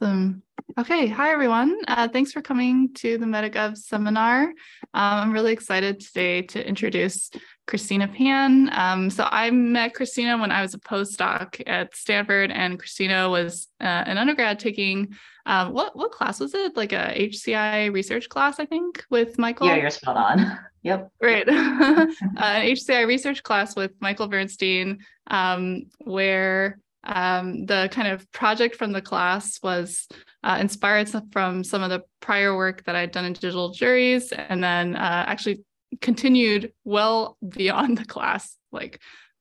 Awesome. Okay. Hi, everyone. Uh, thanks for coming to the MetaGov seminar. Um, I'm really excited today to introduce Christina Pan. Um, so I met Christina when I was a postdoc at Stanford, and Christina was uh, an undergrad taking um, what what class was it? Like a HCI research class, I think, with Michael. Yeah, you're spot on. Yep. Great. uh, an HCI research class with Michael Bernstein, um, where um, the kind of project from the class was uh, inspired from some of the prior work that I'd done in digital juries, and then uh, actually continued well beyond the class, like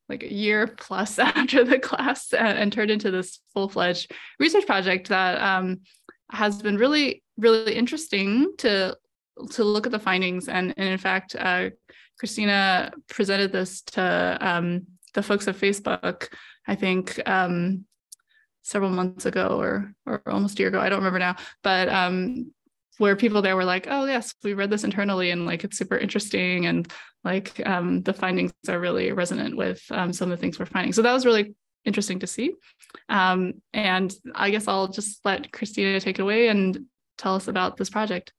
like a year plus after the class, and, turned into this full fledged research project that um, has been really really interesting to to look at the findings. And, and in fact, uh, Christina presented this to um, the folks at Facebook I think um, several months ago or or almost a year ago. I don't remember now, but um, where people there were like, "Oh yes, we read this internally, and like it's super interesting, and like um, the findings are really resonant with um, some of the things we're finding." So that was really interesting to see. Um, and I guess I'll just let Christina take it away and tell us about this project.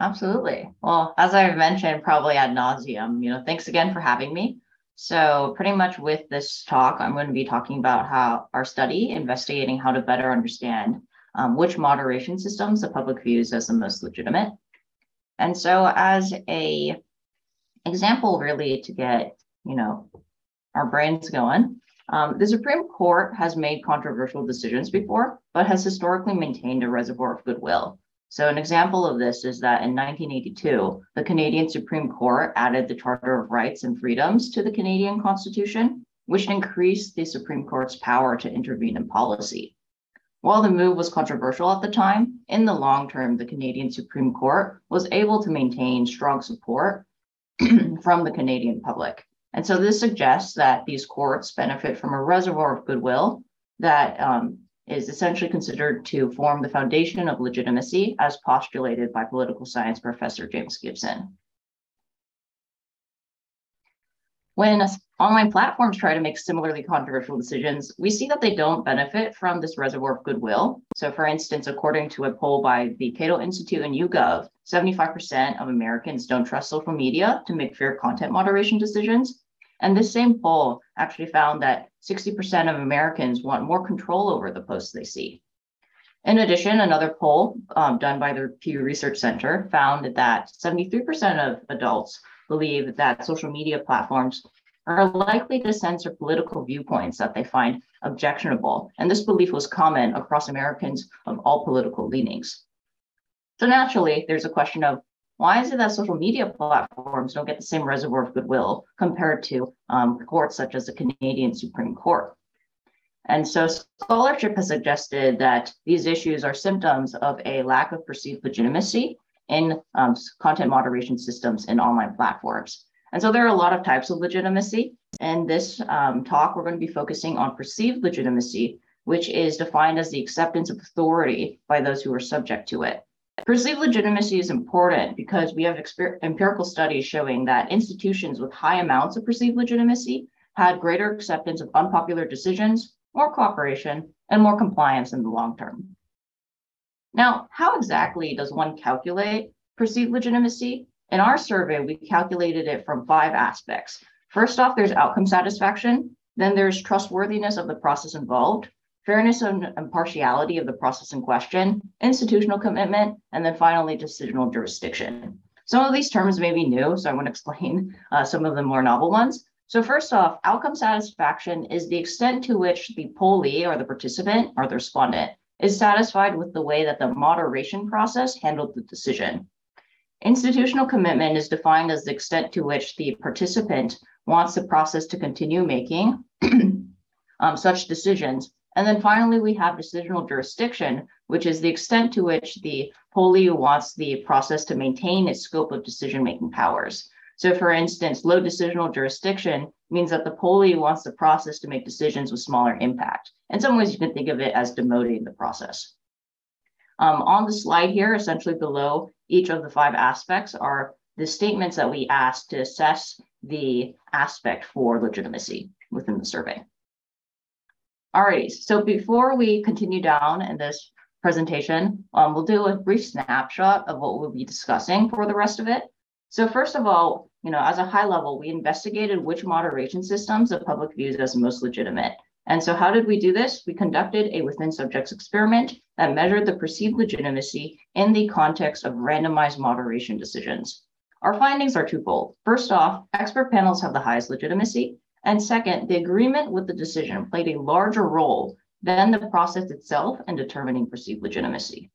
Absolutely. Well, as I've mentioned, probably ad nauseum, you know, thanks again for having me. So pretty much with this talk, I'm going to be talking about how our study investigating how to better understand um, which moderation systems the public views as the most legitimate. And so as a example really to get, you know, our brains going, um, the Supreme Court has made controversial decisions before, but has historically maintained a reservoir of goodwill. So an example of this is that in 1982, the Canadian Supreme Court added the Charter of Rights and Freedoms to the Canadian Constitution, which increased the Supreme Court's power to intervene in policy. While the move was controversial at the time, in the long term, the Canadian Supreme Court was able to maintain strong support from the Canadian public. And so this suggests that these courts benefit from a reservoir of goodwill that um, is essentially considered to form the foundation of legitimacy as postulated by political science professor James Gibson. When online platforms try to make similarly controversial decisions, we see that they don't benefit from this reservoir of goodwill. So, for instance, according to a poll by the Cato Institute and YouGov, 75% of Americans don't trust social media to make fair content moderation decisions, and this same poll actually found that 60% of Americans want more control over the posts they see. In addition, another poll um, done by the Pew Research Center found that 73% of adults believe that social media platforms are likely to censor political viewpoints that they find objectionable. And this belief was common across Americans of all political leanings. So naturally, there's a question of why is it that social media platforms don't get the same reservoir of goodwill compared to um, courts such as the Canadian Supreme Court? And so scholarship has suggested that these issues are symptoms of a lack of perceived legitimacy in um, content moderation systems in online platforms. And so there are a lot of types of legitimacy. In this um, talk, we're going to be focusing on perceived legitimacy, which is defined as the acceptance of authority by those who are subject to it. Perceived legitimacy is important because we have exper- empirical studies showing that institutions with high amounts of perceived legitimacy had greater acceptance of unpopular decisions, more cooperation, and more compliance in the long term. Now, how exactly does one calculate perceived legitimacy? In our survey, we calculated it from five aspects. First off, there's outcome satisfaction. Then there's trustworthiness of the process involved fairness and impartiality of the process in question, institutional commitment, and then finally decisional jurisdiction. Some of these terms may be new, so I want to explain uh, some of the more novel ones. So first off, outcome satisfaction is the extent to which the pollee or the participant or the respondent is satisfied with the way that the moderation process handled the decision. Institutional commitment is defined as the extent to which the participant wants the process to continue making um, such decisions and then finally, we have decisional jurisdiction, which is the extent to which the pollee wants the process to maintain its scope of decision-making powers. So for instance, low decisional jurisdiction means that the pollee wants the process to make decisions with smaller impact. In some ways, you can think of it as demoting the process. Um, on the slide here, essentially below each of the five aspects are the statements that we asked to assess the aspect for legitimacy within the survey. All right, so before we continue down in this presentation. Um, we'll do a brief snapshot of what we'll be discussing for the rest of it. So first of all, you know, as a high level, we investigated which moderation systems the public views as most legitimate. And so how did we do this? We conducted a within subjects experiment that measured the perceived legitimacy in the context of randomized moderation decisions. Our findings are twofold. First off, expert panels have the highest legitimacy. And second, the agreement with the decision played a larger role than the process itself in determining perceived legitimacy.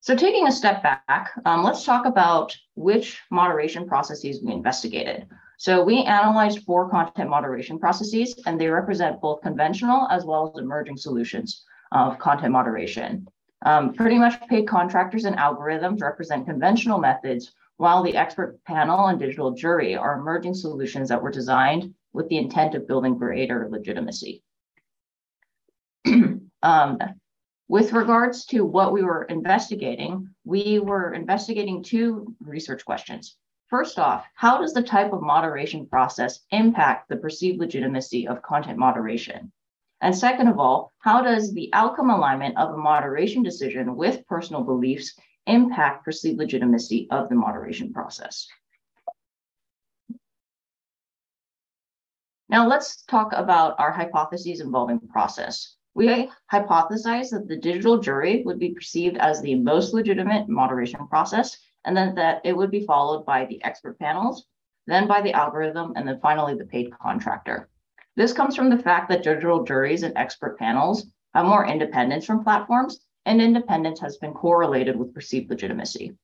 So taking a step back, um, let's talk about which moderation processes we investigated. So we analyzed four content moderation processes, and they represent both conventional as well as emerging solutions of content moderation. Um, pretty much paid contractors and algorithms represent conventional methods, while the expert panel and digital jury are emerging solutions that were designed with the intent of building greater legitimacy. um, with regards to what we were investigating, we were investigating two research questions. First off, how does the type of moderation process impact the perceived legitimacy of content moderation? And second of all, how does the outcome alignment of a moderation decision with personal beliefs impact perceived legitimacy of the moderation process? Now let's talk about our hypotheses involving process. We hypothesized that the digital jury would be perceived as the most legitimate moderation process and then that it would be followed by the expert panels, then by the algorithm, and then finally the paid contractor. This comes from the fact that digital juries and expert panels have more independence from platforms, and independence has been correlated with perceived legitimacy.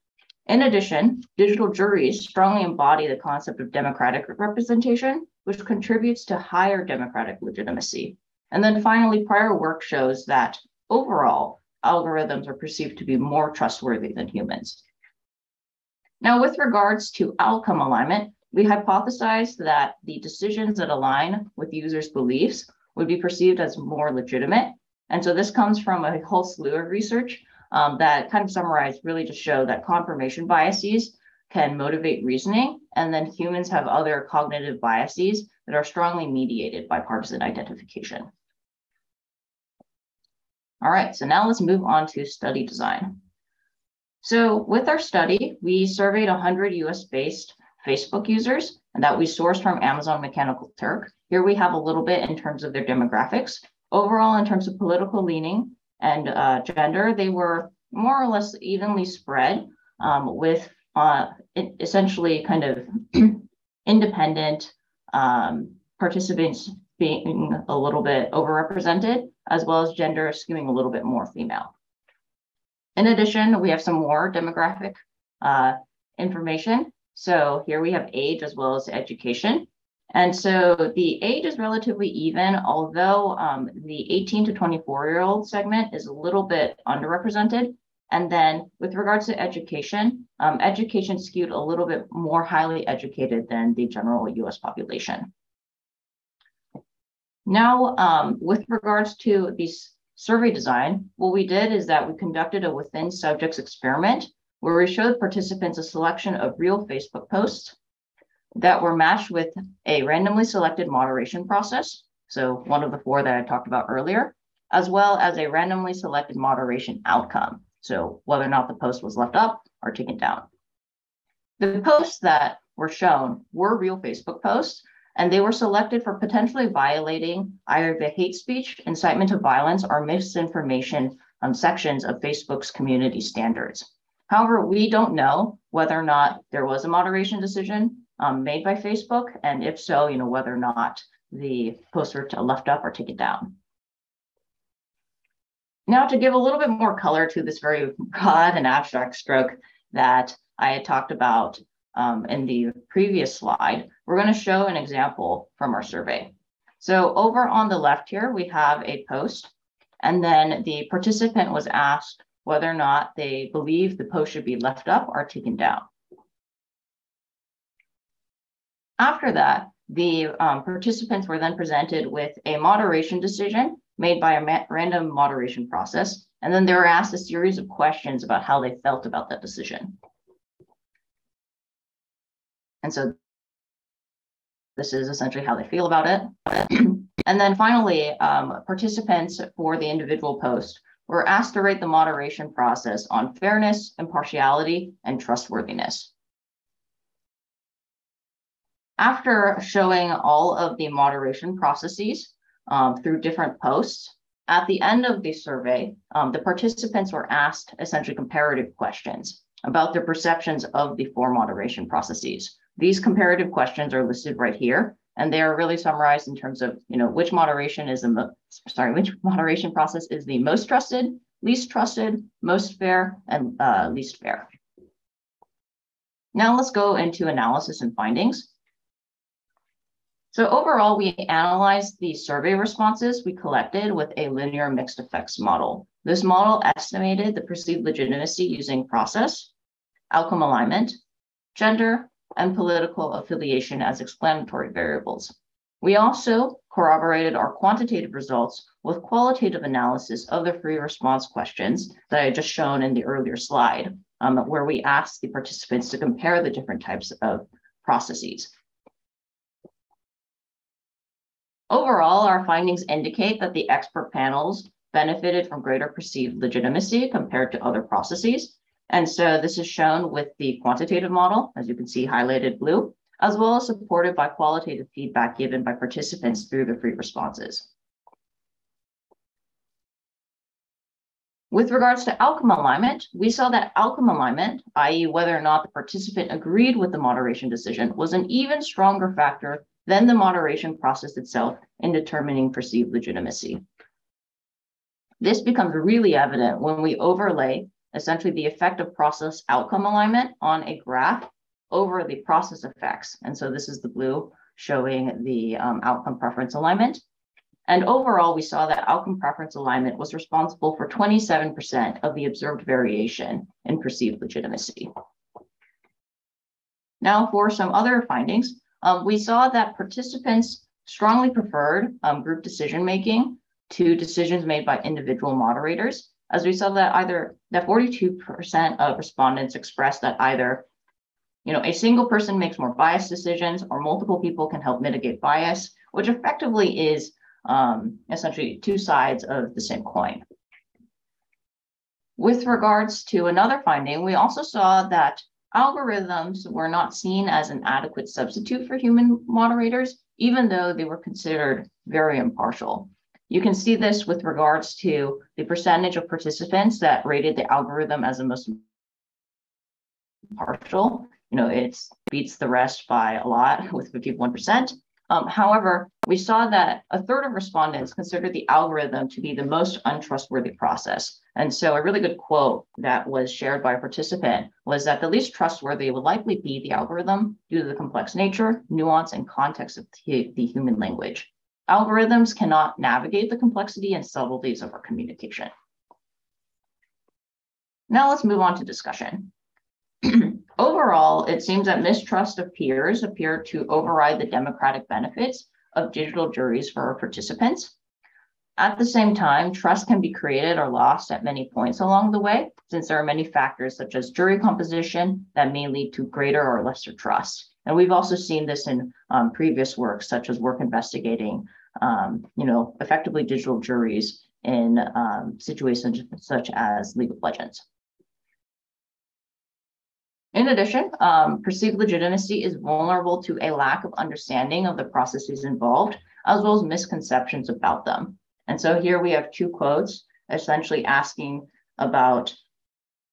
In addition, digital juries strongly embody the concept of democratic representation, which contributes to higher democratic legitimacy. And then finally, prior work shows that overall, algorithms are perceived to be more trustworthy than humans. Now, with regards to outcome alignment, we hypothesized that the decisions that align with users' beliefs would be perceived as more legitimate. And so this comes from a whole slew of research um, that kind of summarized really to show that confirmation biases can motivate reasoning, and then humans have other cognitive biases that are strongly mediated by partisan identification. All right, so now let's move on to study design. So with our study, we surveyed 100 US-based Facebook users and that we sourced from Amazon Mechanical Turk. Here we have a little bit in terms of their demographics. Overall, in terms of political leaning and uh, gender, they were more or less evenly spread um, with uh, essentially kind of independent um, participants being a little bit overrepresented, as well as gender skewing a little bit more female. In addition, we have some more demographic uh, information. So here we have age as well as education. And so the age is relatively even, although um, the 18 to 24 year old segment is a little bit underrepresented. And then with regards to education, um, education skewed a little bit more highly educated than the general US population. Now, um, with regards to these survey design, what we did is that we conducted a within subjects experiment where we showed participants a selection of real Facebook posts that were matched with a randomly selected moderation process. So one of the four that I talked about earlier, as well as a randomly selected moderation outcome. So whether or not the post was left up or taken down. The posts that were shown were real Facebook posts and they were selected for potentially violating either the hate speech, incitement to violence, or misinformation um, sections of Facebook's community standards. However, we don't know whether or not there was a moderation decision um, made by Facebook, and if so, you know whether or not the posts were left up or taken down. Now, to give a little bit more color to this very broad and abstract stroke that I had talked about um, in the previous slide, we're going to show an example from our survey. So over on the left here, we have a post, and then the participant was asked whether or not they believe the post should be left up or taken down. After that, the um, participants were then presented with a moderation decision made by a random moderation process, and then they were asked a series of questions about how they felt about that decision. And so this is essentially how they feel about it. And then finally, um, participants for the individual post were asked to rate the moderation process on fairness, impartiality, and trustworthiness. After showing all of the moderation processes um, through different posts, at the end of the survey, um, the participants were asked essentially comparative questions about their perceptions of the four moderation processes. These comparative questions are listed right here, and they are really summarized in terms of, you know, which moderation is the mo- sorry, which moderation process is the most trusted, least trusted, most fair, and uh, least fair. Now let's go into analysis and findings. So overall, we analyzed the survey responses we collected with a linear mixed effects model. This model estimated the perceived legitimacy using process, outcome alignment, gender, and political affiliation as explanatory variables. We also corroborated our quantitative results with qualitative analysis of the free response questions that I just shown in the earlier slide, um, where we asked the participants to compare the different types of processes. Overall, our findings indicate that the expert panels benefited from greater perceived legitimacy compared to other processes, and so this is shown with the quantitative model, as you can see highlighted blue, as well as supported by qualitative feedback given by participants through the free responses. With regards to outcome alignment, we saw that outcome alignment, i.e. whether or not the participant agreed with the moderation decision, was an even stronger factor than the moderation process itself in determining perceived legitimacy. This becomes really evident when we overlay essentially the effect of process outcome alignment on a graph over the process effects. And so this is the blue showing the um, outcome preference alignment. And overall, we saw that outcome preference alignment was responsible for 27% of the observed variation in perceived legitimacy. Now for some other findings, um, we saw that participants strongly preferred um, group decision making to decisions made by individual moderators as we saw that either that 42% of respondents expressed that either you know a single person makes more biased decisions or multiple people can help mitigate bias which effectively is um, essentially two sides of the same coin. With regards to another finding we also saw that algorithms were not seen as an adequate substitute for human moderators even though they were considered very impartial you can see this with regards to the percentage of participants that rated the algorithm as the most partial. You know, it beats the rest by a lot with 51%. Um, however, we saw that a third of respondents considered the algorithm to be the most untrustworthy process. And so, a really good quote that was shared by a participant was that the least trustworthy would likely be the algorithm due to the complex nature, nuance, and context of the, the human language. Algorithms cannot navigate the complexity and subtleties of our communication. Now let's move on to discussion. Overall, it seems that mistrust of peers appear to override the democratic benefits of digital juries for our participants. At the same time, trust can be created or lost at many points along the way, since there are many factors such as jury composition that may lead to greater or lesser trust. And we've also seen this in um, previous works, such as work investigating, um, you know, effectively digital juries in um, situations such as League of Legends. In addition, um, perceived legitimacy is vulnerable to a lack of understanding of the processes involved, as well as misconceptions about them. And so here we have two quotes essentially asking about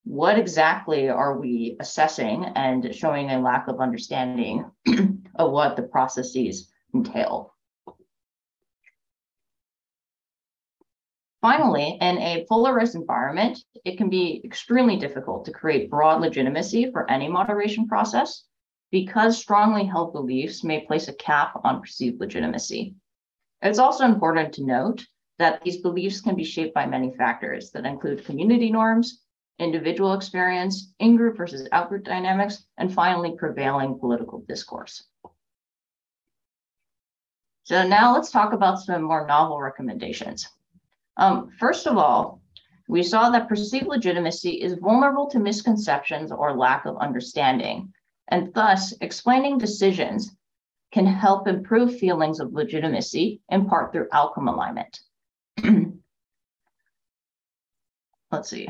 what exactly are we assessing and showing a lack of understanding of what the processes entail. Finally, in a polarized environment, it can be extremely difficult to create broad legitimacy for any moderation process because strongly held beliefs may place a cap on perceived legitimacy. It's also important to note that these beliefs can be shaped by many factors that include community norms, individual experience, in group versus out group dynamics, and finally, prevailing political discourse. So now let's talk about some more novel recommendations. Um, first of all, we saw that perceived legitimacy is vulnerable to misconceptions or lack of understanding, and thus explaining decisions can help improve feelings of legitimacy, in part through outcome alignment. Let's see.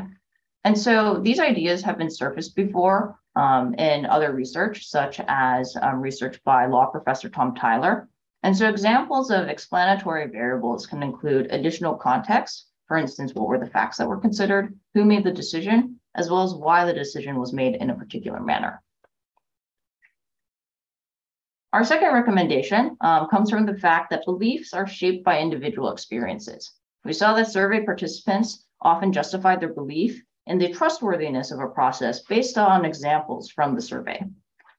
And so these ideas have been surfaced before um, in other research, such as um, research by law professor Tom Tyler. And so examples of explanatory variables can include additional context. For instance, what were the facts that were considered, who made the decision, as well as why the decision was made in a particular manner. Our second recommendation um, comes from the fact that beliefs are shaped by individual experiences. We saw that survey participants often justified their belief in the trustworthiness of a process based on examples from the survey.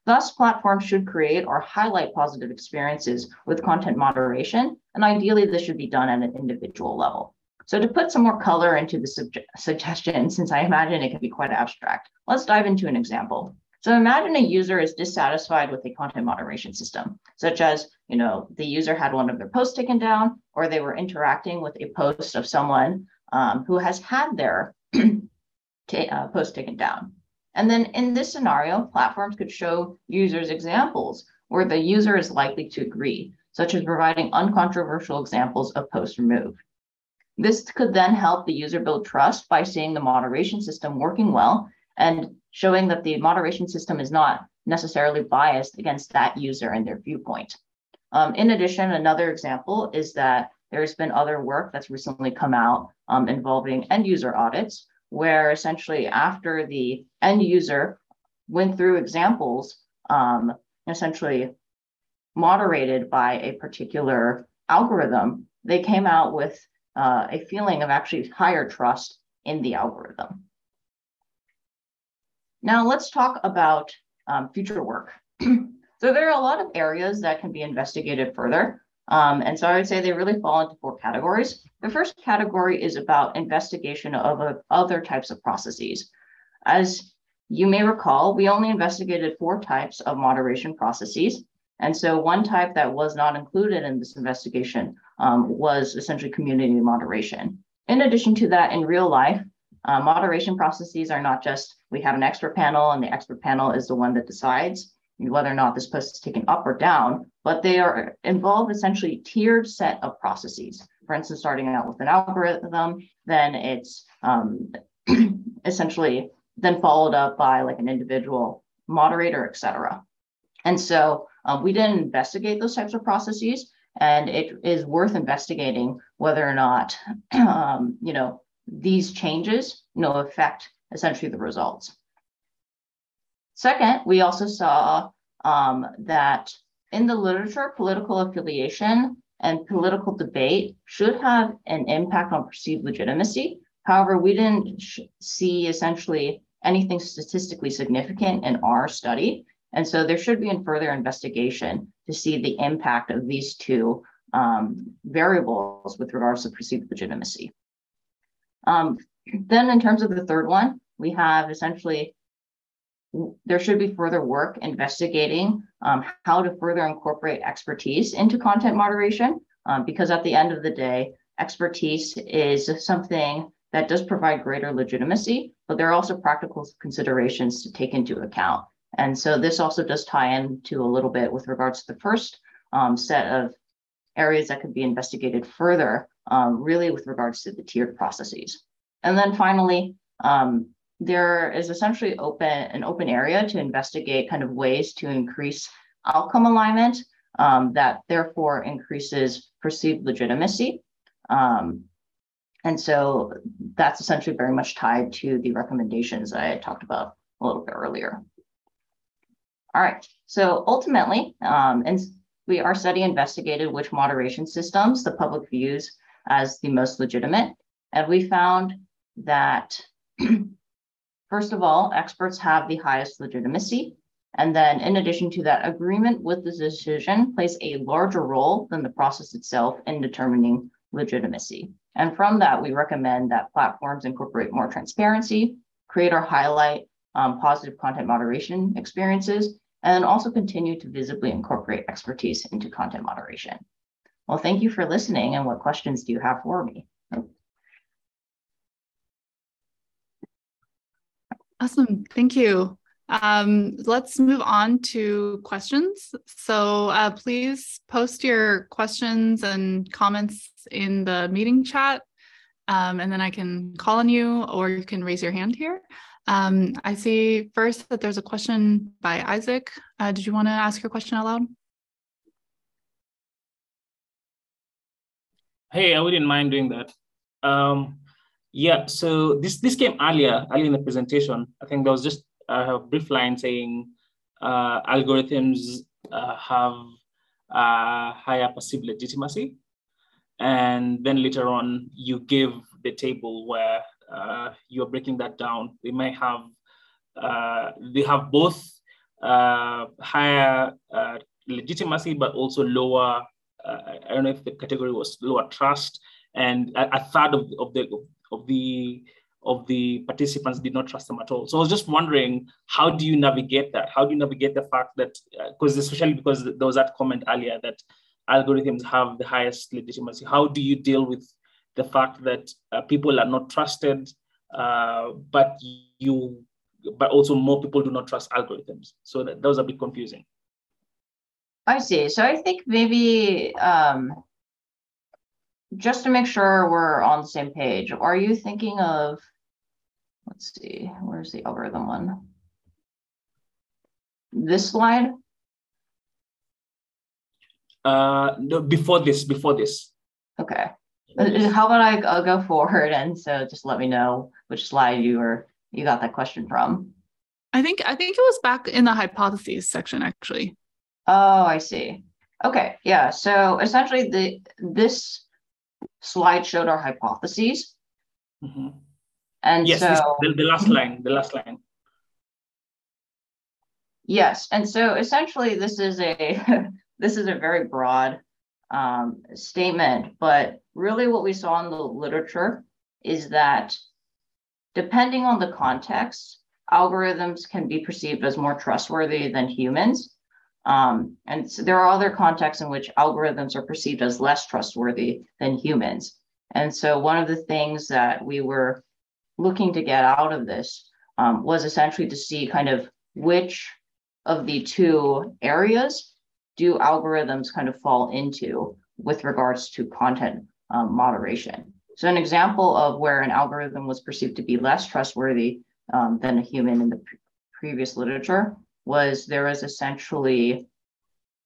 Thus, platforms should create or highlight positive experiences with content moderation, and ideally, this should be done at an individual level. So, to put some more color into the suggestion, since I imagine it can be quite abstract, let's dive into an example. So imagine a user is dissatisfied with a content moderation system, such as, you know, the user had one of their posts taken down, or they were interacting with a post of someone um, who has had their uh, post taken down. And then in this scenario, platforms could show users examples where the user is likely to agree, such as providing uncontroversial examples of posts removed. This could then help the user build trust by seeing the moderation system working well and showing that the moderation system is not necessarily biased against that user and their viewpoint. Um, in addition, another example is that there's been other work that's recently come out um, involving end user audits, where essentially after the end user went through examples, um, essentially moderated by a particular algorithm, they came out with uh, a feeling of actually higher trust in the algorithm. Now let's talk about um, future work. so there are a lot of areas that can be investigated further. Um, and so I would say they really fall into four categories. The first category is about investigation of uh, other types of processes. As you may recall, we only investigated four types of moderation processes. And so one type that was not included in this investigation um, was essentially community moderation. In addition to that, in real life, uh, moderation processes are not just we have an expert panel and the expert panel is the one that decides whether or not this post is taken up or down, but they are involved essentially tiered set of processes. For instance, starting out with an algorithm, then it's um, essentially then followed up by like an individual moderator, et cetera. And so um, we didn't investigate those types of processes, and it is worth investigating whether or not, um, you know, these changes, you know, affect essentially the results. Second, we also saw um, that in the literature, political affiliation and political debate should have an impact on perceived legitimacy. However, we didn't see essentially anything statistically significant in our study. And so there should be a further investigation to see the impact of these two um, variables with regards to perceived legitimacy. Um, then in terms of the third one, we have essentially, there should be further work investigating um, how to further incorporate expertise into content moderation, um, because at the end of the day, expertise is something that does provide greater legitimacy, but there are also practical considerations to take into account. And so this also does tie into a little bit with regards to the first um, set of areas that could be investigated further, um, really with regards to the tiered processes. And then finally, um, there is essentially open an open area to investigate kind of ways to increase outcome alignment um, that therefore increases perceived legitimacy. Um, and so that's essentially very much tied to the recommendations I talked about a little bit earlier. All right, so ultimately, um, and we our study investigated which moderation systems the public views as the most legitimate. And we found that, first of all, experts have the highest legitimacy. And then, in addition to that, agreement with the decision plays a larger role than the process itself in determining legitimacy. And from that, we recommend that platforms incorporate more transparency, create or highlight um, positive content moderation experiences, and also continue to visibly incorporate expertise into content moderation. Well, thank you for listening. And what questions do you have for me? Awesome. Thank you. Um, let's move on to questions. So uh, please post your questions and comments in the meeting chat, um, and then I can call on you or you can raise your hand here. Um, I see first that there's a question by Isaac. Uh, did you want to ask your question out loud? Hey, I wouldn't mind doing that. Um, yeah, so this this came earlier, earlier in the presentation. I think there was just a brief line saying uh, algorithms uh, have uh, higher perceived legitimacy. And then later on, you give the table where uh, you're breaking that down. They might have, uh, they have both uh, higher legitimacy, but also lower, I don't know if the category was lower trust, and a, a third of, of the of the of the participants did not trust them at all. So I was just wondering, how do you navigate that? How do you navigate the fact that, because uh, especially because there was that comment earlier that algorithms have the highest legitimacy. How do you deal with the fact that uh, people are not trusted, uh, but you, but also more people do not trust algorithms? So that, that was a bit confusing. I see. So I think maybe um, just to make sure we're on the same page, are you thinking of, let's see, where's the algorithm one? This slide? Uh, no, before this, before this. Okay. How about I I'll go forward and so just let me know which slide you were you got that question from. I think I think it was back in the hypotheses section actually. Oh, I see. Okay, yeah. So essentially the this slide showed our hypotheses. Mm-hmm. And yes, so the, the last line, the last line. Yes, and so essentially this is a this is a very broad um, statement, but really what we saw in the literature is that depending on the context, algorithms can be perceived as more trustworthy than humans. Um, and so there are other contexts in which algorithms are perceived as less trustworthy than humans. And so one of the things that we were looking to get out of this um, was essentially to see kind of which of the two areas do algorithms kind of fall into with regards to content um, moderation. So an example of where an algorithm was perceived to be less trustworthy um, than a human in the pre- previous literature was there was essentially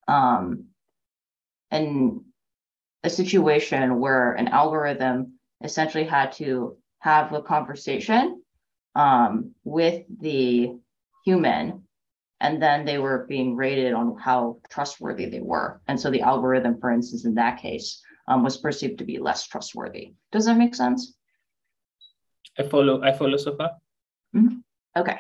um, an, a situation where an algorithm essentially had to have a conversation um, with the human and then they were being rated on how trustworthy they were. And so the algorithm for instance in that case um, was perceived to be less trustworthy. Does that make sense? I follow i follow so far. Mm-hmm. okay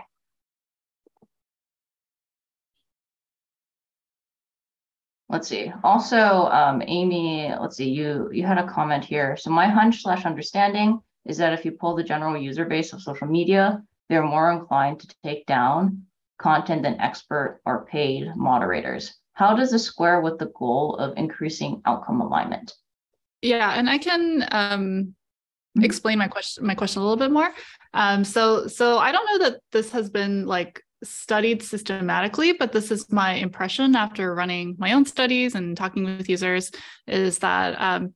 let's see. Also, um, Amy, let's see, you you had a comment here. So my hunch slash understanding is that if you pull the general user base of social media, they're more inclined to take down content than expert or paid moderators. How does this square with the goal of increasing outcome alignment? Yeah, and I can um, mm-hmm. explain my question my question a little bit more. Um, so so I don't know that this has been like studied systematically, but this is my impression after running my own studies and talking with users is that um,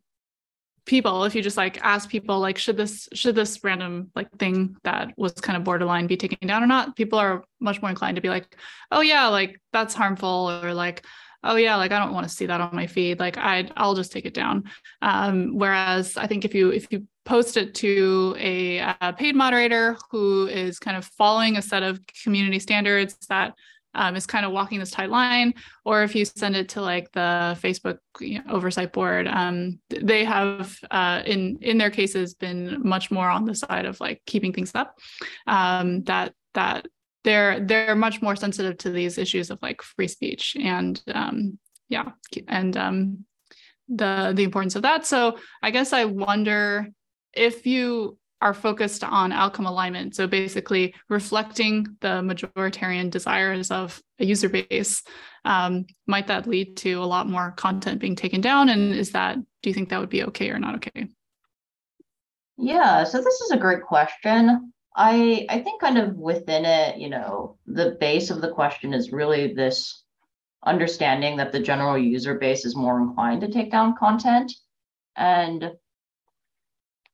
people, if you just like ask people like, should this should this random like thing that was kind of borderline be taken down or not, people are much more inclined to be like, oh yeah, like that's harmful or like oh yeah like i don't want to see that on my feed like i i'll just take it down. Um, whereas i think if you if you post it to a, a, paid moderator who is kind of following a set of community standards that um, is kind of walking this tight line. Or if you send it to like the facebook you know, oversight board um, they have uh, in in their cases been much more on the side of like keeping things up. Um, that that they're they're much more sensitive to these issues of like free speech and um, yeah and um, the the importance of that. So i guess i wonder if you are focused on outcome alignment so basically reflecting the majoritarian desires of a user base um, might that lead to a lot more content being taken down? And is that do you think that would be okay or not okay? Yeah so this is a great question. I I think kind of within it, you know, the base of the question is really this understanding that the general user base is more inclined to take down content. And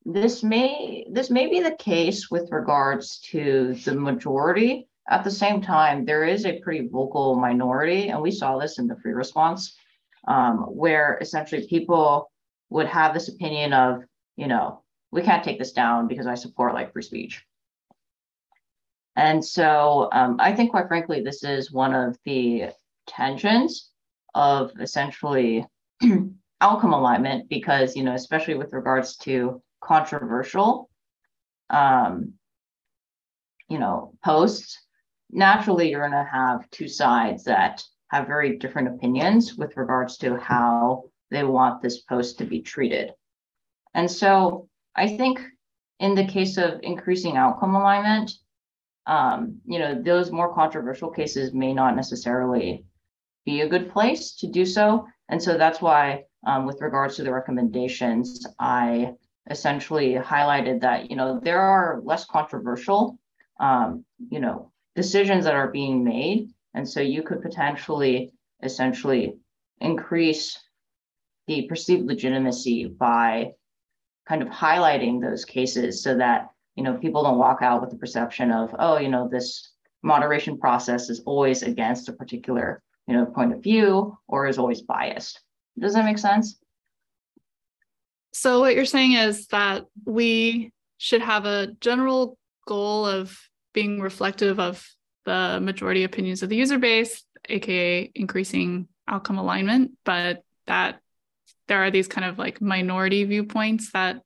this may this may be the case with regards to the majority. At the same time, there is a pretty vocal minority, and we saw this in the free response, um, where essentially people would have this opinion of, you know, we can't take this down because I support like free speech. And so um, I think, quite frankly, this is one of the tensions of essentially outcome alignment because, you know, especially with regards to controversial, um, you know, posts, naturally you're going to have two sides that have very different opinions with regards to how they want this post to be treated. And so I think in the case of increasing outcome alignment, um, you know, those more controversial cases may not necessarily be a good place to do so. And so that's why, um, with regards to the recommendations, I essentially highlighted that, you know, there are less controversial, um, you know, decisions that are being made. And so you could potentially essentially increase the perceived legitimacy by kind of highlighting those cases so that you know people don't walk out with the perception of oh you know this moderation process is always against a particular you know point of view or is always biased does that make sense so what you're saying is that we should have a general goal of being reflective of the majority opinions of the user base aka increasing outcome alignment but that there are these kind of like minority viewpoints that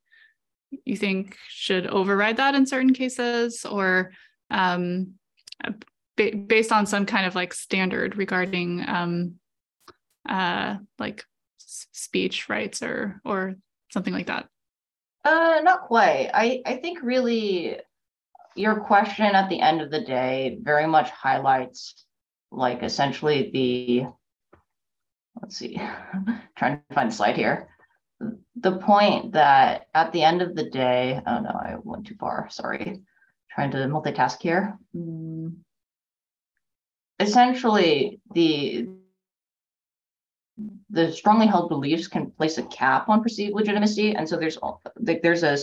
you think should override that in certain cases or um, ba- based on some kind of like standard regarding um, uh, like s- speech rights or or something like that uh not quite i i think really your question at the end of the day very much highlights like essentially the let's see, trying to find the slide here. The point that at the end of the day, oh no, I went too far. Sorry, trying to multitask here. Mm. Essentially, the the strongly held beliefs can place a cap on perceived legitimacy, and so there's there's a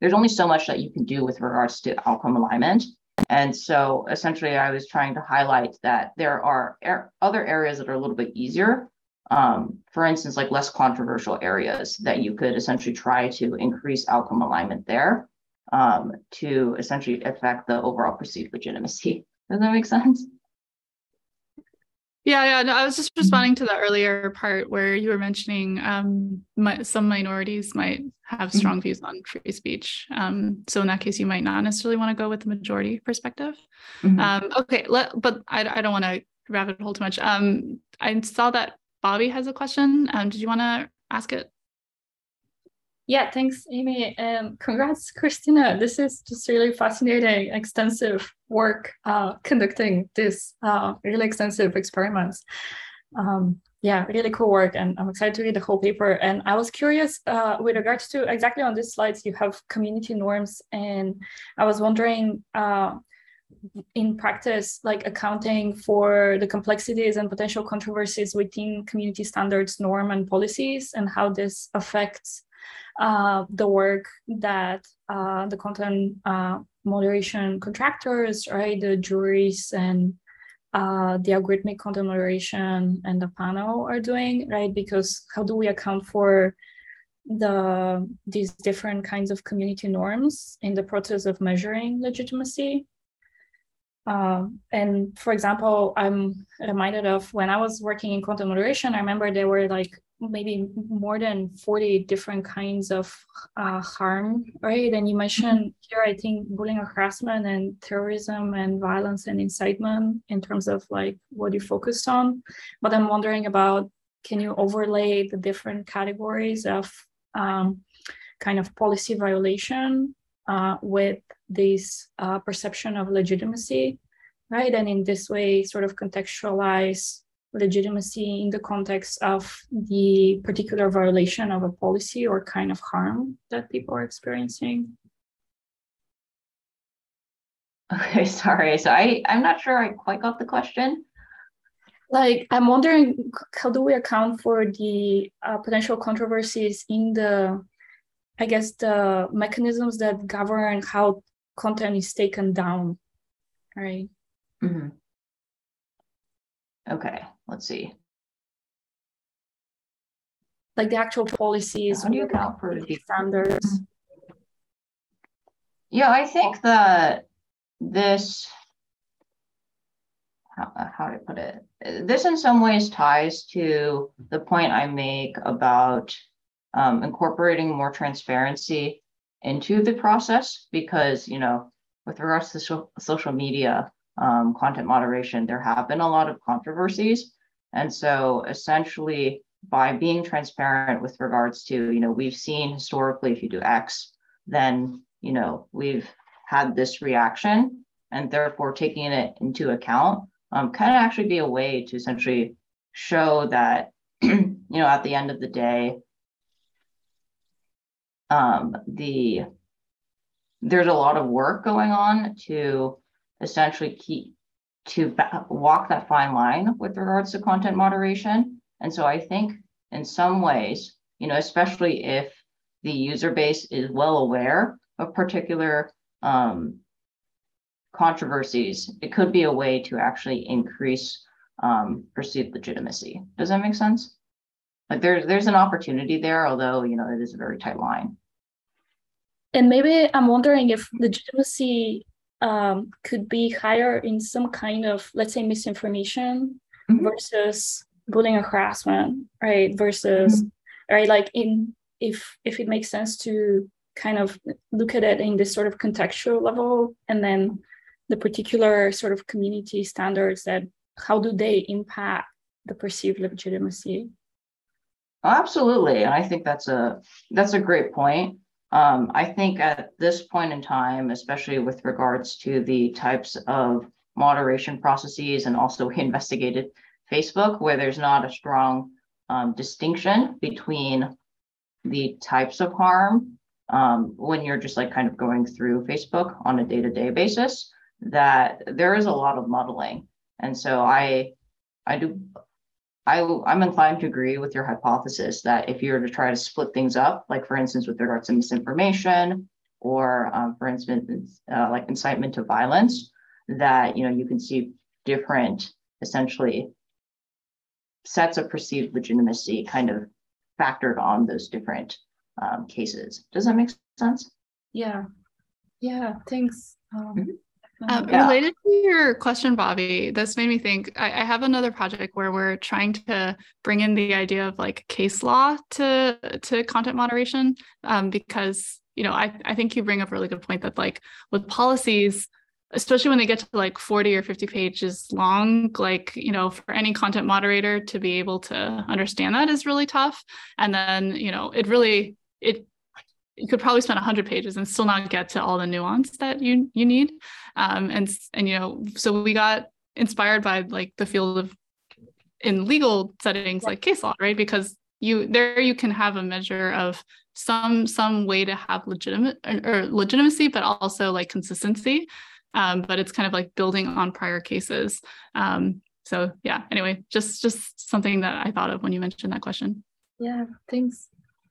there's only so much that you can do with regards to outcome alignment. And so essentially, I was trying to highlight that there are er- other areas that are a little bit easier um, for instance, like less controversial areas that you could essentially try to increase outcome alignment there um, to essentially affect the overall perceived legitimacy. Does that make sense? Yeah, yeah. No, I was just responding to the earlier part where you were mentioning um, my, some minorities might have mm-hmm. strong mm-hmm. views on free speech. Um, so in that case, you might not necessarily want to go with the majority perspective. Mm-hmm. Um, okay, let, but I, I don't want to rabbit hole too much. Um, I saw that Bobby has a question. Um, did you want to ask it? Yeah, thanks, Amy. Um, congrats, Christina. This is just really fascinating, extensive work uh, conducting this uh, really extensive experiments. Um, yeah, really cool work. And I'm excited to read the whole paper. And I was curious uh, with regards to exactly on these slides, you have community norms. And I was wondering, uh, in practice like accounting for the complexities and potential controversies within community standards norm and policies and how this affects uh, the work that uh, the content uh, moderation contractors right the juries and uh, the algorithmic content moderation and the panel are doing right? Because how do we account for the these different kinds of community norms in the process of measuring legitimacy? Um, and for example, I'm reminded of when I was working in content moderation, I remember there were like maybe more than 40 different kinds of uh, harm, right? And you mentioned mm-hmm. here, I think, bullying and harassment and terrorism and violence and incitement in terms of like what you focused on. But I'm wondering about can you overlay the different categories of um, kind of policy violation uh, with this uh, perception of legitimacy, right? And in this way, sort of contextualize legitimacy in the context of the particular violation of a policy or kind of harm that people are experiencing. Okay, sorry. So I, I'm not sure I quite got the question. Like, I'm wondering, how do we account for the uh, potential controversies in the, I guess, the mechanisms that govern how content is taken down, right? Mm-hmm. Okay, let's see. Like the actual policies, How do you account for the standards? Yeah, I think that this, how, how do I put it? This in some ways ties to the point I make about um, incorporating more transparency into the process because, you know, with regards to so, social media um, content moderation, there have been a lot of controversies. And so essentially, by being transparent with regards to, you know, we've seen historically if you do X, then, you know, we've had this reaction and therefore taking it into account um, can actually be a way to essentially show that, you know, at the end of the day, um, the there's a lot of work going on to essentially keep to walk that fine line with regards to content moderation. And so I think in some ways, you know, especially if the user base is well aware of particular um, controversies, it could be a way to actually increase um, perceived legitimacy. Does that make sense? Like there's there's an opportunity there, although you know it is a very tight line. And maybe I'm wondering if legitimacy um, could be higher in some kind of, let's say, misinformation mm-hmm. versus bullying or harassment, right? Versus, mm-hmm. right, like in if if it makes sense to kind of look at it in this sort of contextual level, and then the particular sort of community standards that how do they impact the perceived legitimacy? Absolutely, and I think that's a that's a great point. Um, I think at this point in time, especially with regards to the types of moderation processes and also investigated Facebook, where there's not a strong um, distinction between the types of harm um, when you're just like kind of going through Facebook on a day to day basis, that there is a lot of muddling. And so I, I do I, I'm inclined to agree with your hypothesis that if you were to try to split things up, like for instance, with regards to misinformation, or um, for instance, uh, like incitement to violence, that you know you can see different, essentially, sets of perceived legitimacy kind of factored on those different um, cases. Does that make sense? Yeah, yeah. Thanks. Um, mm-hmm. Um, yeah. Related to your question, Bobby, this made me think. I, I, have another project where we're trying to bring in the idea of like case law to to content moderation, um, because you know I I think you bring up a really good point that like with policies, especially when they get to like 40 or 50 pages long like you know for any content moderator to be able to understand that is really tough and then you know it really it you could probably spend 100 pages and still not get to all the nuance that you you need. Um, and and you know so we got inspired by like the field of in legal settings like case law right? Because you there you can have a measure of some some way to have legitimate or, legitimacy but also like consistency. Um, but it's kind of like building on prior cases. Um, so yeah anyway just just something that i thought of when you mentioned that question. Yeah thanks.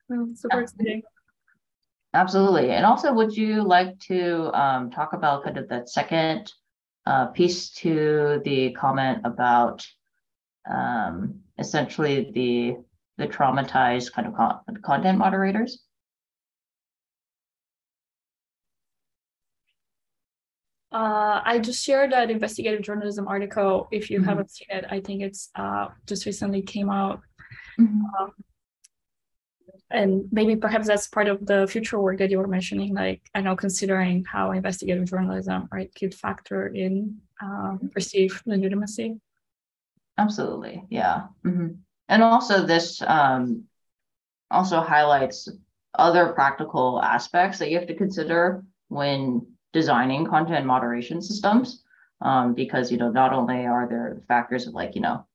Well, super exciting Absolutely. And also, would you like to um, talk about kind of that second uh, piece to the comment about um, essentially the the traumatized kind of con- content moderators? Uh, I just shared that investigative journalism article. If you mm-hmm. haven't seen it, I think it's uh, just recently came out. Mm-hmm. Um, and maybe perhaps that's part of the future work that you were mentioning like i know considering how investigative journalism right could factor in um, perceived legitimacy. Absolutely. Yeah. Mm-hmm. and also this um, also highlights other practical aspects that you have to consider when designing content moderation systems um, because you know not only are there factors of like you know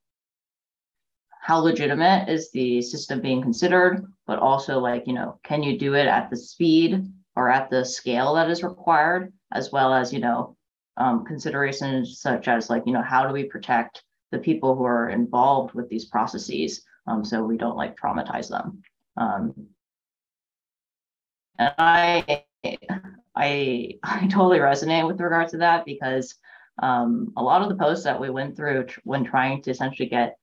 how legitimate is the system being considered, but also like, you know, can you do it at the speed or at the scale that is required, as well as, you know, um, considerations such as like, you know, how do we protect the people who are involved with these processes um, so we don't like traumatize them. Um, and I, I, I totally resonate with regards to that because um, a lot of the posts that we went through tr- when trying to essentially get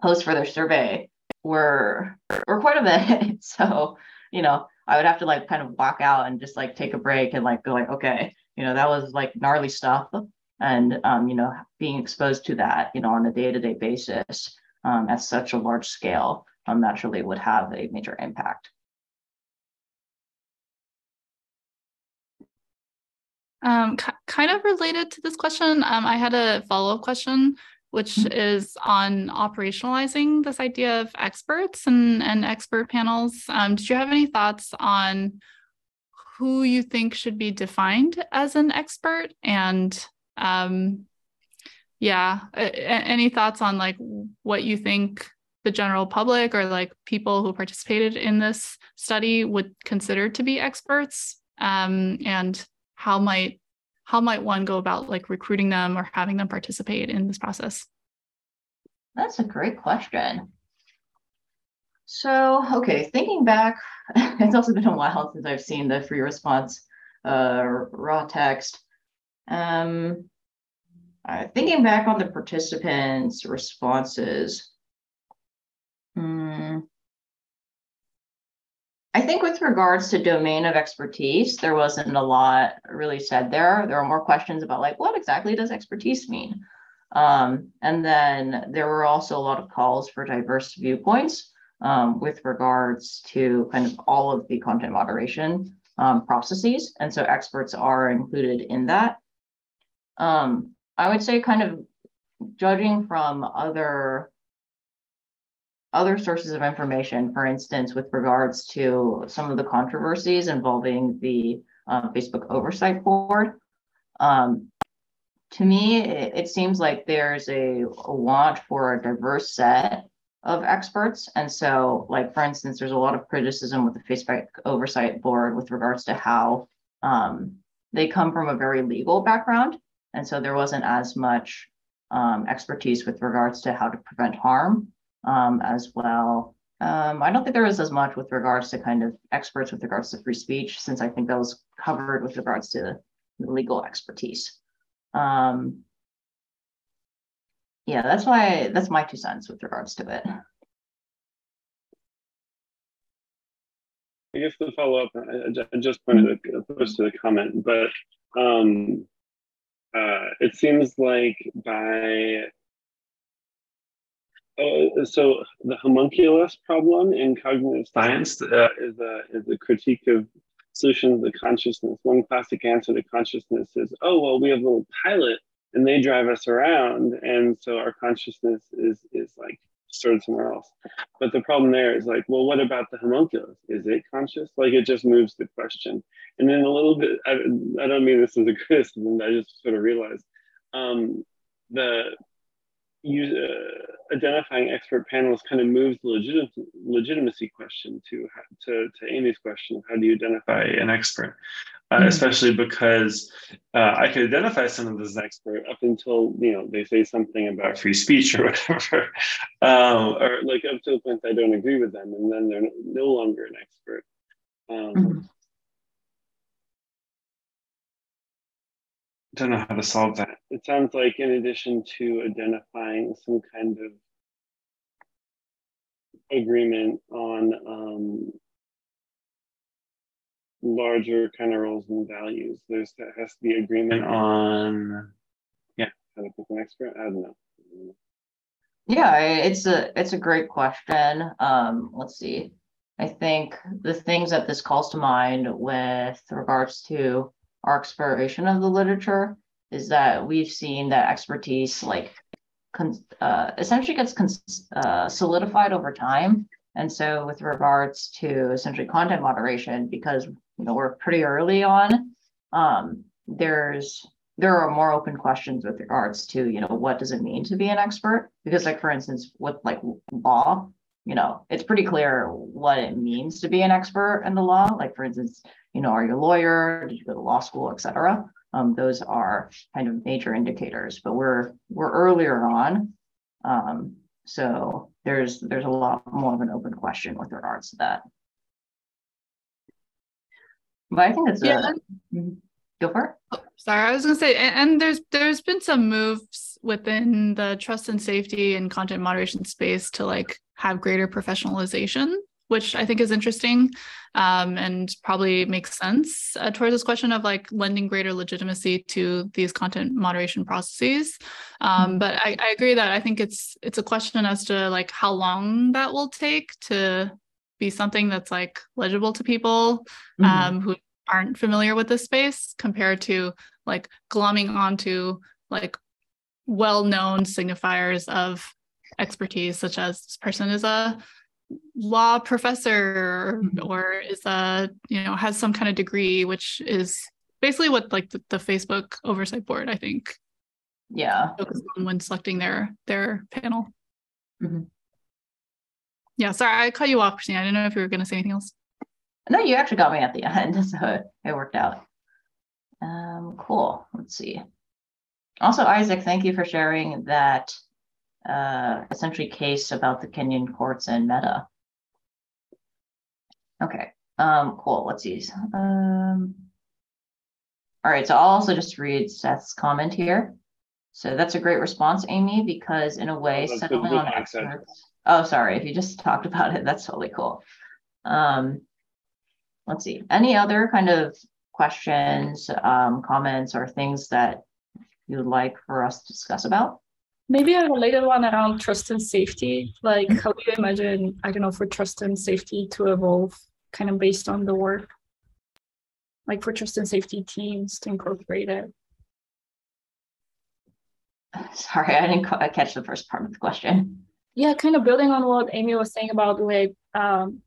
posts for their survey were were quite a bit. so, you know, I would have to like kind of walk out and just like take a break and like go like, okay, you know, that was like gnarly stuff. And um, you know, being exposed to that, you know, on a day-to-day basis um, at such a large scale um, naturally would have a major impact. Um, kind of related to this question, um, I had a follow-up question, which mm-hmm. is on operationalizing this idea of experts and, and expert panels. Um, did you have any thoughts on who you think should be defined as an expert and um, yeah any thoughts on like what you think the general public or like people who participated in this study would consider to be experts um, and how might how might one go about like recruiting them or having them participate in this process? That's a great question. So okay thinking back it's also been a while since i've seen the free response uh, raw text. Um, uh, thinking back on the participants' responses, hmm, I think with regards to domain of expertise, there wasn't a lot really said there. There were more questions about like, what exactly does expertise mean? Um, and then there were also a lot of calls for diverse viewpoints um, with regards to kind of all of the content moderation um, processes. And so experts are included in that. Um, I would say kind of judging from other other sources of information, for instance, with regards to some of the controversies involving the uh, Facebook Oversight Board. Um, to me, it, it, seems like there's a, a want for a diverse set of experts. And so, like, for instance, there's a lot of criticism with the Facebook Oversight Board with regards to how um, they come from a very legal background. And so there wasn't as much um, expertise with regards to how to prevent harm um, as well. Um, I don't think there was as much with regards to kind of experts with regards to free speech, since I think that was covered with regards to legal expertise. Um, yeah, that's why that's my two cents with regards to it. I guess the follow up, I, just pointed a, posted a comment, but um, uh, it seems like by uh, so the homunculus problem in cognitive science uh, is a is a critique of solutions to consciousness. One classic answer to consciousness is, oh well, we have a little pilot and they drive us around, and so our consciousness is is like stored somewhere else. But the problem there is like, well, what about the homunculus? Is it conscious? Like it just moves the question. And then a little bit, I, I don't mean this as a criticism, I just sort of realized um, the use, uh, identifying expert panels kind of moves the legit, legitimacy question to, to, to Amy's question, how do you identify an expert? Uh, mm especially because uh, I could identify someone as an expert up until you know they say something about free speech or whatever, um, or like up to the point I don't agree with them, and then they're no longer an expert. Um, mm Don't know how to solve that. It sounds like in addition to identifying some kind of agreement on um, larger kind of roles and values. There's that has to be agreement on yeah, how to pick an expert. I don't know. Yeah, it's a it's a great question. Um, let's see. I think the things that this calls to mind with regards to our exploration of the literature is that we've seen that expertise like con- uh, essentially gets con- uh, solidified over time. And so, with regards to essentially content moderation, because you know we're pretty early on um, there's there are more open questions with regards to you know what does it mean to be an expert because like for instance with like law you know it's pretty clear what it means to be an expert in the law like for instance you know are you a lawyer did you go to law school etc um, those are kind of major indicators, but we're we're earlier on. Um, so there's there's a lot more of an open question with regards to that. But I think it's yeah. A, mm-hmm. go for it. Oh, sorry, I was gonna say, and, and there's there's been some moves within the trust and safety and content moderation space to like have greater professionalization which I think is interesting um, and probably makes sense uh, towards this question of like lending greater legitimacy to these content moderation processes. Um, mm-hmm. But I, I, agree that I think it's it's a question as to like how long that will take to be something that's like legible to people mm-hmm. um, who aren't familiar with this space compared to like glomming onto like well-known signifiers of expertise such as this person is a law professor mm-hmm. or is a you know has some kind of degree which is basically what like the, the facebook oversight board i think yeah. on when selecting their their panel. Mm-hmm. yeah sorry i cut you off christina i didn't know if you were going to say anything else. No you actually got me at the end so it worked out. Um cool. Let's see also isaac thank you for sharing that uh, essentially case about the Kenyan courts and Meta. Okay, um, cool. Let's see. Um, all right, so I'll also just read Seth's comment here. So that's a great response, Amy, because in a way, settling on experts. Oh, sorry, if you just talked about it, that's totally cool. Um, let's see. Any other kind of questions, um, comments, or things that you'd like for us to discuss about? Maybe a related one around trust and safety. Like, how do you imagine, I don't know, for trust and safety to evolve kind of based on the work? Like, for trust and safety teams to incorporate it? Sorry, I didn't catch the first part of the question. Yeah, kind of building on what Amy was saying about like um,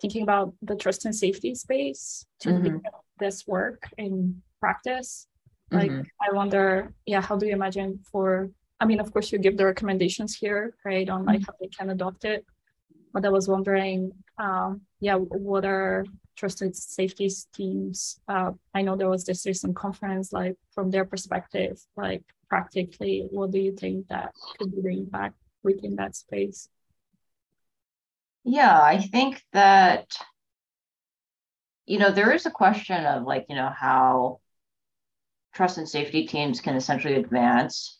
thinking about the trust and safety space to mm-hmm. this work in practice. Like, mm-hmm. I wonder, yeah, how do you imagine for I mean, of course, you give the recommendations here, right, on like how they can adopt it. But I was wondering, um, yeah, what are trusted safety teams? Uh, I know there was this recent conference, like from their perspective, like practically, what do you think that could be the impact within that space? Yeah, I think that, you know, there is a question of like, you know, how trust and safety teams can essentially advance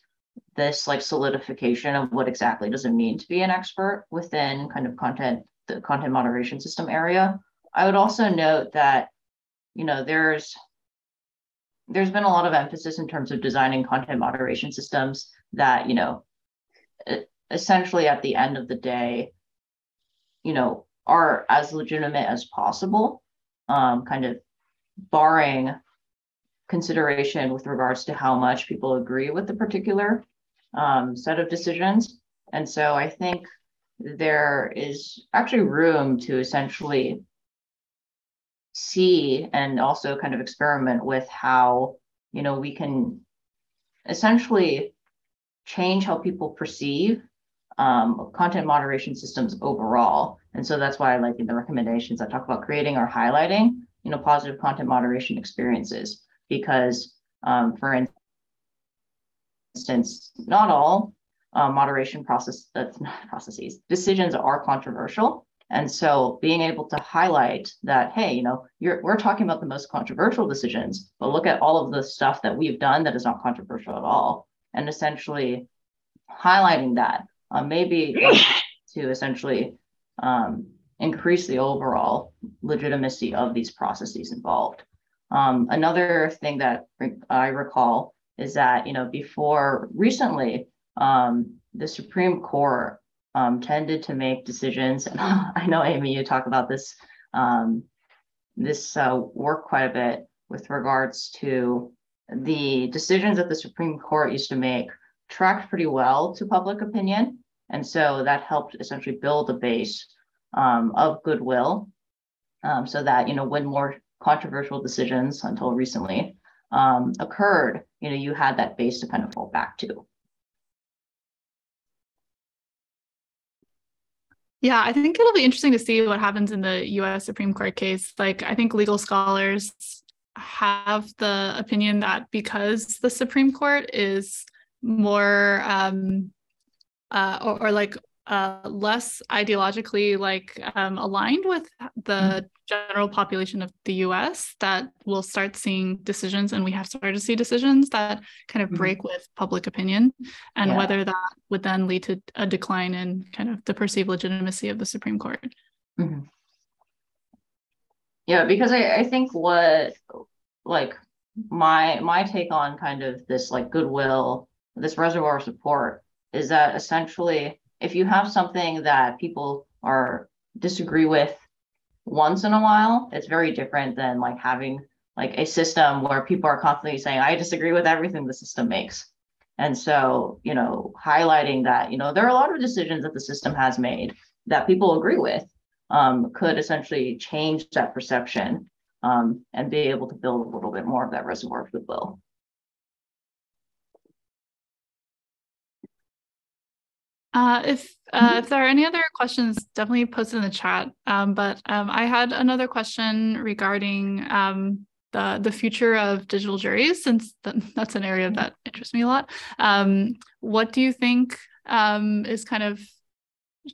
this like solidification of what exactly does it mean to be an expert within kind of content the content moderation system area. I would also note that you know there's there's been a lot of emphasis in terms of designing content moderation systems that you know essentially at the end of the day you know are as legitimate as possible um, kind of barring consideration with regards to how much people agree with the particular um, set of decisions. And so I think there is actually room to essentially see and also kind of experiment with how you know we can essentially change how people perceive um, content moderation systems overall and so that's why i like the recommendations i talk about creating or highlighting you know positive content moderation experiences because um, for instance, not all uh, moderation process uh, processes decisions are controversial. And so being able to highlight that, hey, you know, we're talking about the most controversial decisions, but look at all of the stuff that we've done that is not controversial at all. And essentially highlighting that uh, maybe to essentially um, increase the overall legitimacy of these processes involved. Um, another thing that I recall is that, you know, before recently, um, the Supreme Court um, tended to make decisions. And I know, Amy, you talk about this, um, this uh, work quite a bit with regards to the decisions that the Supreme Court used to make tracked pretty well to public opinion. And so that helped essentially build a base um, of goodwill um, so that, you know, when more controversial decisions until recently um, occurred, you know, you had that base to kind of fall back to. Yeah, I think it'll be interesting to see what happens in the US Supreme Court case. Like, I think legal scholars have the opinion that because the Supreme Court is more um, uh, or, or, like uh, less ideologically like um, aligned with the mm-hmm. general population of the U.S. that we'll start seeing decisions, and we have started to see decisions that kind of mm-hmm. break with public opinion, and yeah. whether that would then lead to a decline in kind of the perceived legitimacy of the Supreme Court. Mm-hmm. Yeah, because I, I think what like my my take on kind of this like goodwill, this reservoir support is that essentially if you have something that people are disagree with once in a while, it's very different than like having like a system where people are constantly saying, I disagree with everything the system makes. And so, you know, highlighting that, you know, there are a lot of decisions that the system has made that people agree with um, could essentially change that perception um, and be able to build a little bit more of that reservoir of goodwill. Uh, if uh, mm-hmm. if there are any other questions, definitely post in the chat. Um, but um, I had another question regarding um, the the future of digital juries, since that's an area that interests me a lot. Um, what do you think um, is kind of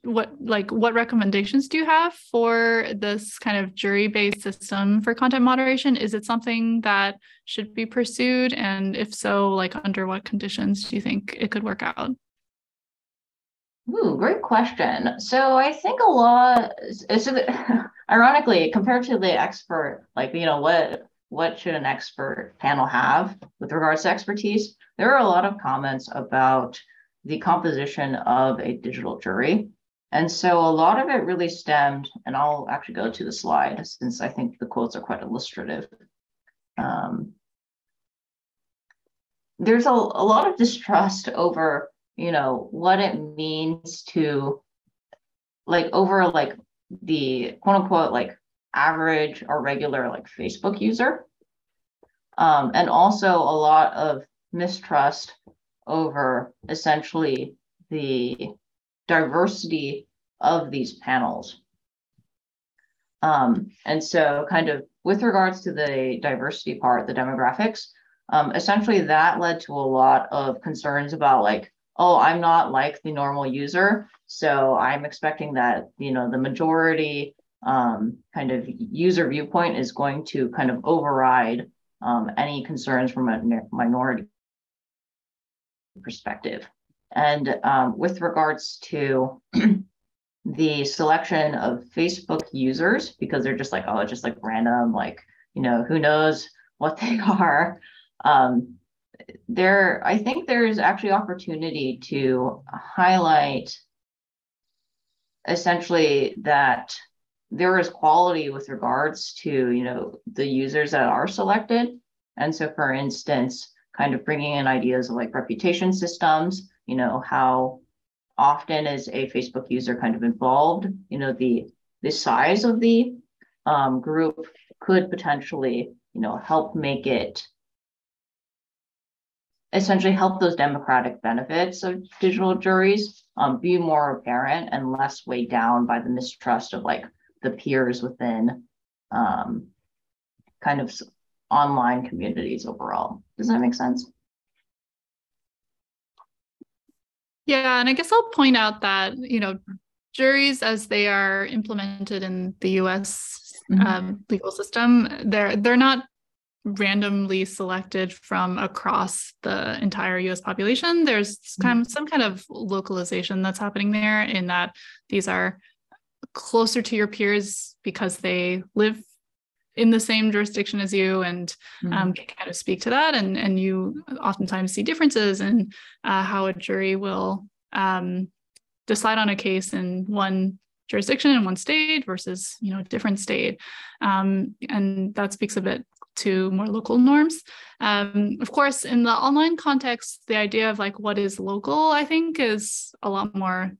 what like what recommendations do you have for this kind of jury based system for content moderation is it something that should be pursued and if so like under what conditions do you think it could work out Ooh, great question. So I think a lot, it's ironically compared to the expert, like you know what what should an expert panel have with regards to expertise? There are a lot of comments about the composition of a digital jury. And so a lot of it really stemmed, and I'll actually go to the slide since I think the quotes are quite illustrative. Um, there's a, a lot of distrust over you know what it means to like over like the quote unquote like average or regular like facebook user. Um, and also a lot of mistrust over essentially the diversity of these panels. Um, and so kind of with regards to the diversity part the demographics um, essentially that led to a lot of concerns about like oh, I'm not like the normal user. So I'm expecting that, you know, the majority um, kind of user viewpoint is going to kind of override um, any concerns from a minority perspective. And um, with regards to the selection of Facebook users, because they're just like, oh, just like random, like, you know, who knows what they are. Um, there, I think there's actually opportunity to highlight essentially that there is quality with regards to you know the users that are selected. And so for instance kind of bringing in ideas of like reputation systems you know how often is a facebook user kind of involved you know the the size of the um, group could potentially you know help make it essentially help those democratic benefits of digital juries um, be more apparent and less weighed down by the mistrust of like the peers within um, kind of online communities overall. Does that make sense? Yeah, and I guess I'll point out that you know juries as they are implemented in the U.S. Mm-hmm. Um, legal system, they're they're not randomly selected from across the entire US population. There's mm-hmm. kind of some kind of localization that's happening there in that these are closer to your peers because they live in the same jurisdiction as you and mm-hmm. um, can kind of speak to that. And, and you oftentimes see differences in uh, how a jury will um, decide on a case in one jurisdiction in one state versus you know a different state um, and that speaks a bit to more local norms. Um, of course, in the online context, the idea of like what is local, I think, is a lot more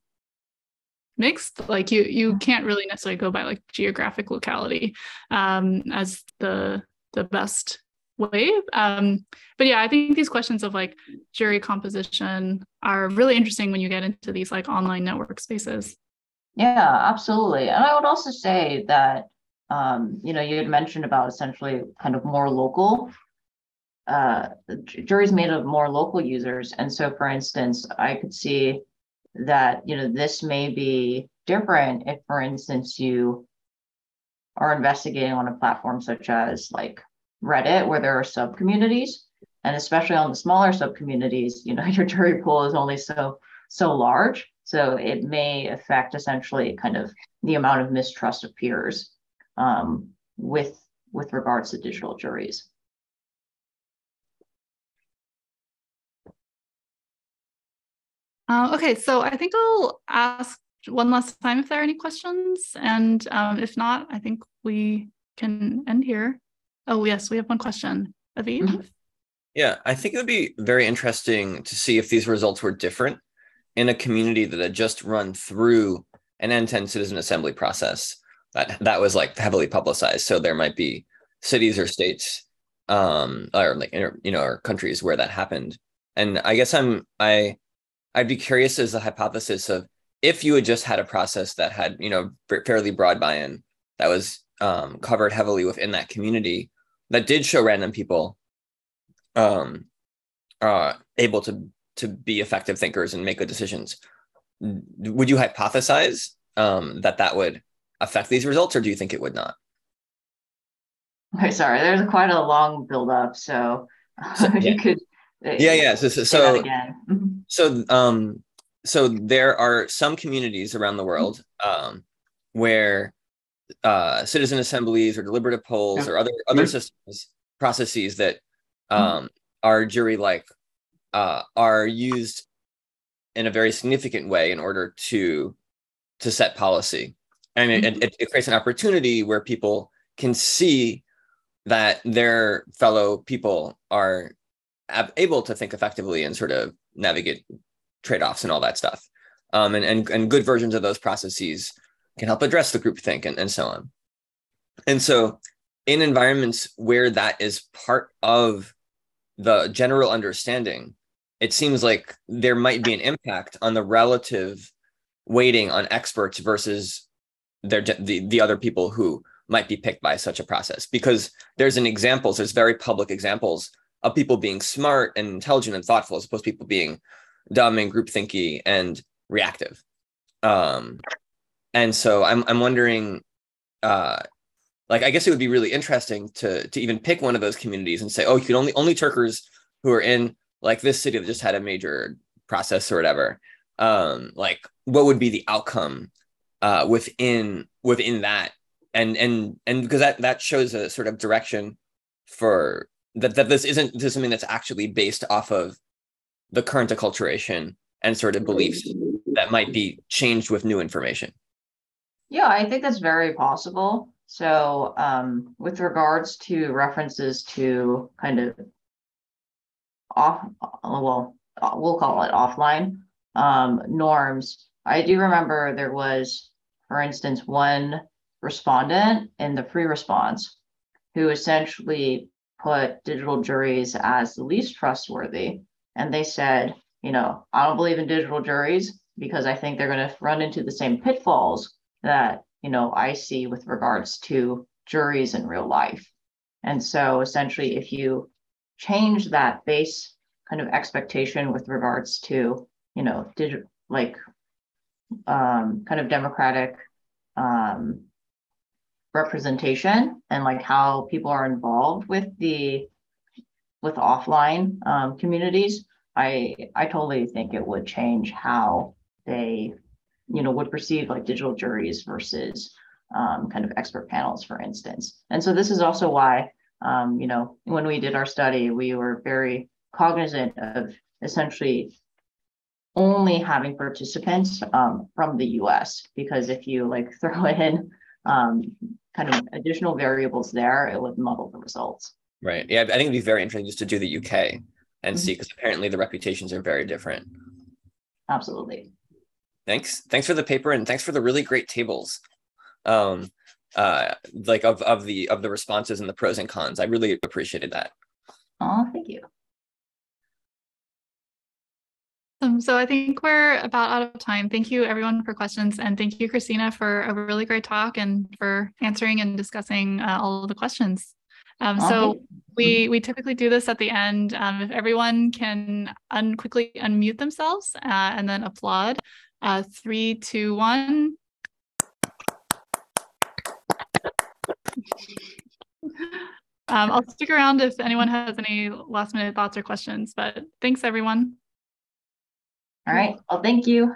mixed. Like you you can't really necessarily go by like geographic locality um, as the the best way. Um, but yeah, I think these questions of like jury composition are really interesting when you get into these like online network spaces. Yeah, absolutely. And I would also say that um, you know, you had mentioned about essentially kind of more local. Uh, juries made of more local users. And so, for instance, I could see that, you know, this may be different if, for instance, you are investigating on a platform such as like Reddit, where there are sub communities, and especially on the smaller sub communities, you know, your jury pool is only so so large, so it may affect essentially kind of the amount of mistrust of peers um, with with regards to digital juries. Uh, okay, so I think I'll ask one last time if there are any questions, and um, if not, I think we can end here. Oh yes, we have one question. Aviv? Mm-hmm. Yeah, I think it would be very interesting to see if these results were different in a community that had just run through an end-to-end citizen assembly process that that was like heavily publicized. So there might be cities or states, um, or like you know, or countries where that happened. And I guess I'm I I'd be curious as a hypothesis of if you had just had a process that had you know fairly broad buy-in that was um, covered heavily within that community that did show random people um, uh, able to to be effective thinkers and make good decisions. Would you hypothesize um, that that would affect these results, or do you think it would not? Okay, sorry, there's quite a long build up, so, so yeah. you could. Uh, yeah, yeah. So, so, so, mm-hmm. so, um, so there are some communities around the world um, where uh, citizen assemblies or deliberative polls yeah. or other other mm-hmm. systems processes that mm-hmm. um, mm-hmm. are jury like uh, are used in a very significant way in order to to set policy and it, mm-hmm. it, it creates an opportunity where people can see that their fellow people are able to think effectively and sort of navigate trade-offs and all that stuff um, and, and, and good versions of those processes can help address the group think and, and so on and so in environments where that is part of the general understanding it seems like there might be an impact on the relative weighting on experts versus their the, the other people who might be picked by such a process. Because there's an examples there's very public examples of people being smart and intelligent and thoughtful as opposed to people being dumb and group thinky and reactive. Um and so i'm i'm wondering uh like i guess it would be really interesting to to even pick one of those communities and say oh you can only only turkers who are in like this city that just had a major process or whatever. Um like what would be the outcome uh, within within that. And and and because that that shows a sort of direction for that that this isn't this is something that's actually based off of the current acculturation and sort of beliefs that might be changed with new information. Yeah i think that's very possible. So um, with regards to references to kind of off well we'll call it offline um, norms I do remember there was, for instance, one respondent in the free response who essentially put digital juries as the least trustworthy. And they said, you know, I don't believe in digital juries because I think they're going to run into the same pitfalls that, you know, I see with regards to juries in real life. And so essentially, if you change that base kind of expectation with regards to, you know, digital, like um, kind of democratic um, representation and like how people are involved with the with offline um, communities i i totally think it would change how they you know would perceive like digital juries versus um, kind of expert panels for instance. And so this is also why um, you know when we did our study we were very cognizant of essentially only having participants um, from the US because if you like throw in um, kind of additional variables there, it would muddle the results. Right. Yeah, I think it'd be very interesting just to do the UK and mm-hmm. see because apparently the reputations are very different. Absolutely. Thanks. Thanks for the paper and thanks for the really great tables. Um, uh, like of of the of the responses and the pros and cons. I really appreciated that. Oh, thank you. Awesome. So I think we're about out of time. Thank you everyone for questions and thank you, Christina, for a really great talk and for answering and discussing uh, all of the questions. Um, so we we typically do this at the end. Um, if everyone can un quickly unmute themselves uh, and then applaud. Uh, three, two, one. Um, I'll stick around if anyone has any last minute thoughts or questions, but thanks everyone. All right. Well, thank you.